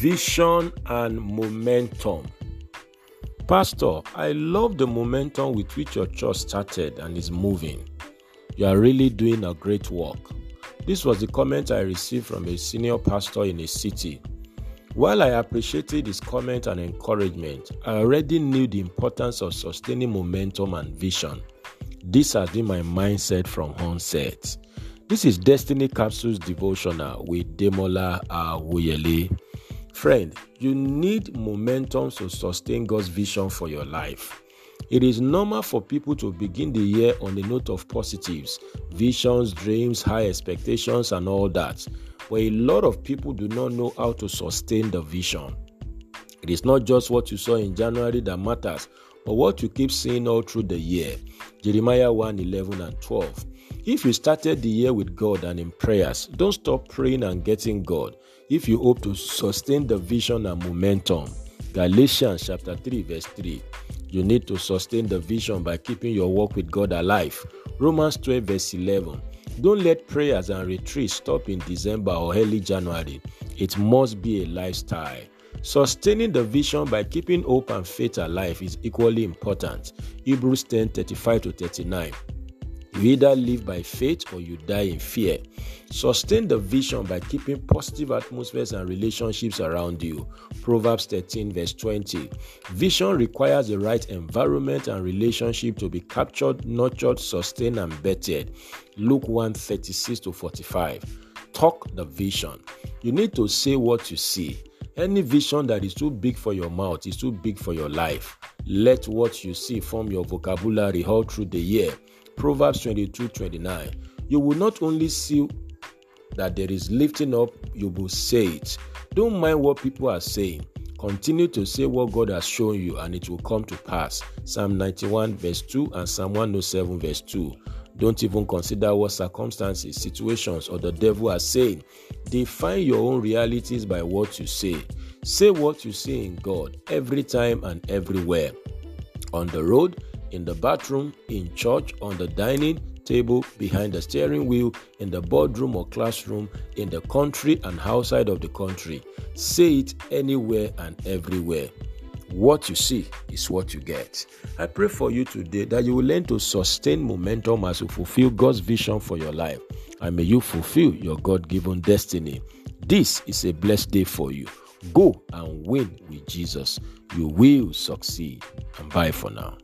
Vision and momentum. Pastor, I love the momentum with which your church started and is moving. You are really doing a great work. This was the comment I received from a senior pastor in a city. While I appreciated his comment and encouragement, I already knew the importance of sustaining momentum and vision. This has been my mindset from onset. This is Destiny Capsules Devotional with Demola Awuyele. Friend, you need momentum to sustain God's vision for your life. It is normal for people to begin the year on a note of positives, visions, dreams, high expectations, and all that. But a lot of people do not know how to sustain the vision. It is not just what you saw in January that matters, but what you keep seeing all through the year. Jeremiah 1 11 and 12. If you started the year with God and in prayers, don't stop praying and getting God if you hope to sustain the vision and momentum. Galatians chapter 3 verse 3. You need to sustain the vision by keeping your walk with God alive. Romans 12 verse 11. Don't let prayers and retreats stop in December or early January. It must be a lifestyle. Sustaining the vision by keeping hope and faith alive is equally important. Hebrews 10 35 to 39. You either live by faith or you die in fear. Sustain the vision by keeping positive atmospheres and relationships around you. Proverbs 13, verse 20. Vision requires the right environment and relationship to be captured, nurtured, sustained, and bettered. Luke 1 36 to 45. Talk the vision. You need to say what you see. Any vision that is too big for your mouth is too big for your life. Let what you see form your vocabulary all through the year. Proverbs 22 29. You will not only see that there is lifting up, you will say it. Don't mind what people are saying. Continue to say what God has shown you, and it will come to pass. Psalm 91, verse 2, and Psalm 107, verse 2. Don't even consider what circumstances, situations, or the devil are saying. Define your own realities by what you say. Say what you see in God every time and everywhere. On the road, in the bathroom, in church, on the dining table, behind the steering wheel, in the boardroom or classroom, in the country and outside of the country. Say it anywhere and everywhere. What you see is what you get. I pray for you today that you will learn to sustain momentum as you fulfill God's vision for your life. And may you fulfill your God given destiny. This is a blessed day for you. Go and win with Jesus. You will succeed. And bye for now.